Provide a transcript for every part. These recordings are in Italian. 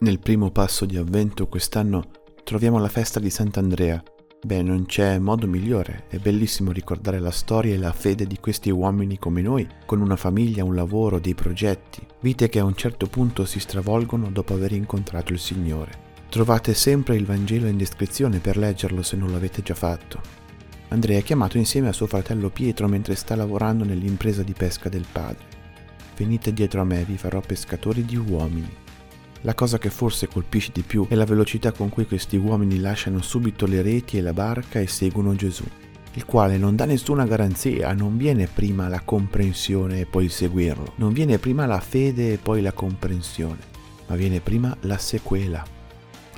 Nel primo passo di avvento quest'anno troviamo la festa di Sant'Andrea. Beh, non c'è modo migliore, è bellissimo ricordare la storia e la fede di questi uomini come noi, con una famiglia, un lavoro, dei progetti, vite che a un certo punto si stravolgono dopo aver incontrato il Signore. Trovate sempre il Vangelo in descrizione per leggerlo se non l'avete già fatto. Andrea è chiamato insieme a suo fratello Pietro mentre sta lavorando nell'impresa di pesca del padre. Venite dietro a me, vi farò pescatori di uomini. La cosa che forse colpisce di più è la velocità con cui questi uomini lasciano subito le reti e la barca e seguono Gesù, il quale non dà nessuna garanzia, non viene prima la comprensione e poi seguirlo, non viene prima la fede e poi la comprensione, ma viene prima la sequela.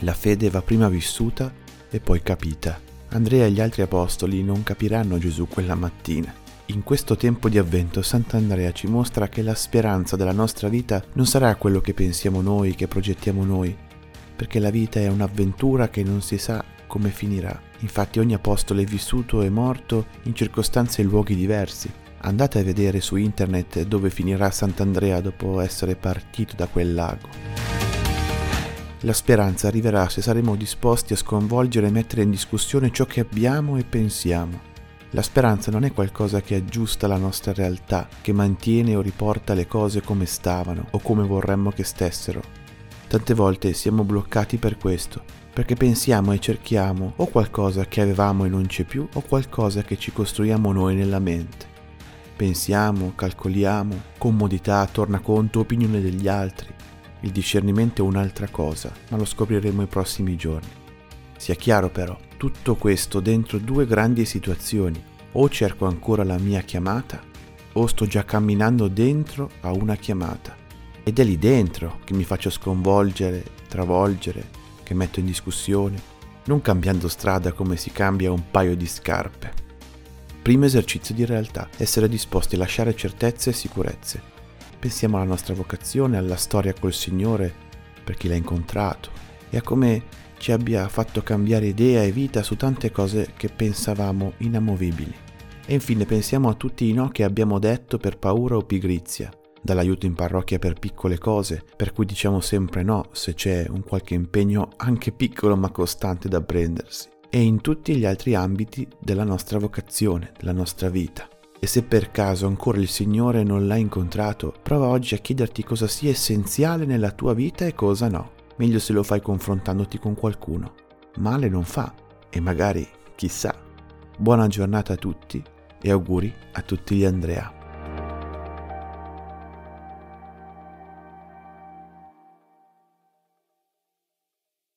La fede va prima vissuta e poi capita. Andrea e gli altri apostoli non capiranno Gesù quella mattina in questo tempo di avvento Sant'Andrea ci mostra che la speranza della nostra vita non sarà quello che pensiamo noi, che progettiamo noi, perché la vita è un'avventura che non si sa come finirà. Infatti ogni apostolo è vissuto e morto in circostanze e luoghi diversi. Andate a vedere su internet dove finirà Sant'Andrea dopo essere partito da quel lago. La speranza arriverà se saremo disposti a sconvolgere e mettere in discussione ciò che abbiamo e pensiamo. La speranza non è qualcosa che aggiusta la nostra realtà, che mantiene o riporta le cose come stavano o come vorremmo che stessero. Tante volte siamo bloccati per questo, perché pensiamo e cerchiamo o qualcosa che avevamo e non c'è più o qualcosa che ci costruiamo noi nella mente. Pensiamo, calcoliamo, comodità, tornaconto, opinione degli altri. Il discernimento è un'altra cosa, ma lo scopriremo i prossimi giorni. Sia chiaro però, tutto questo dentro due grandi situazioni. O cerco ancora la mia chiamata, o sto già camminando dentro a una chiamata. Ed è lì dentro che mi faccio sconvolgere, travolgere, che metto in discussione, non cambiando strada come si cambia un paio di scarpe. Primo esercizio di realtà, essere disposti a lasciare certezze e sicurezze. Pensiamo alla nostra vocazione, alla storia col Signore, per chi l'ha incontrato, e a come ci abbia fatto cambiare idea e vita su tante cose che pensavamo inamovibili. E infine pensiamo a tutti i no che abbiamo detto per paura o pigrizia, dall'aiuto in parrocchia per piccole cose, per cui diciamo sempre no se c'è un qualche impegno anche piccolo ma costante da prendersi, e in tutti gli altri ambiti della nostra vocazione, della nostra vita. E se per caso ancora il Signore non l'ha incontrato, prova oggi a chiederti cosa sia essenziale nella tua vita e cosa no meglio se lo fai confrontandoti con qualcuno. Male non fa e magari, chissà. Buona giornata a tutti e auguri a tutti gli Andrea.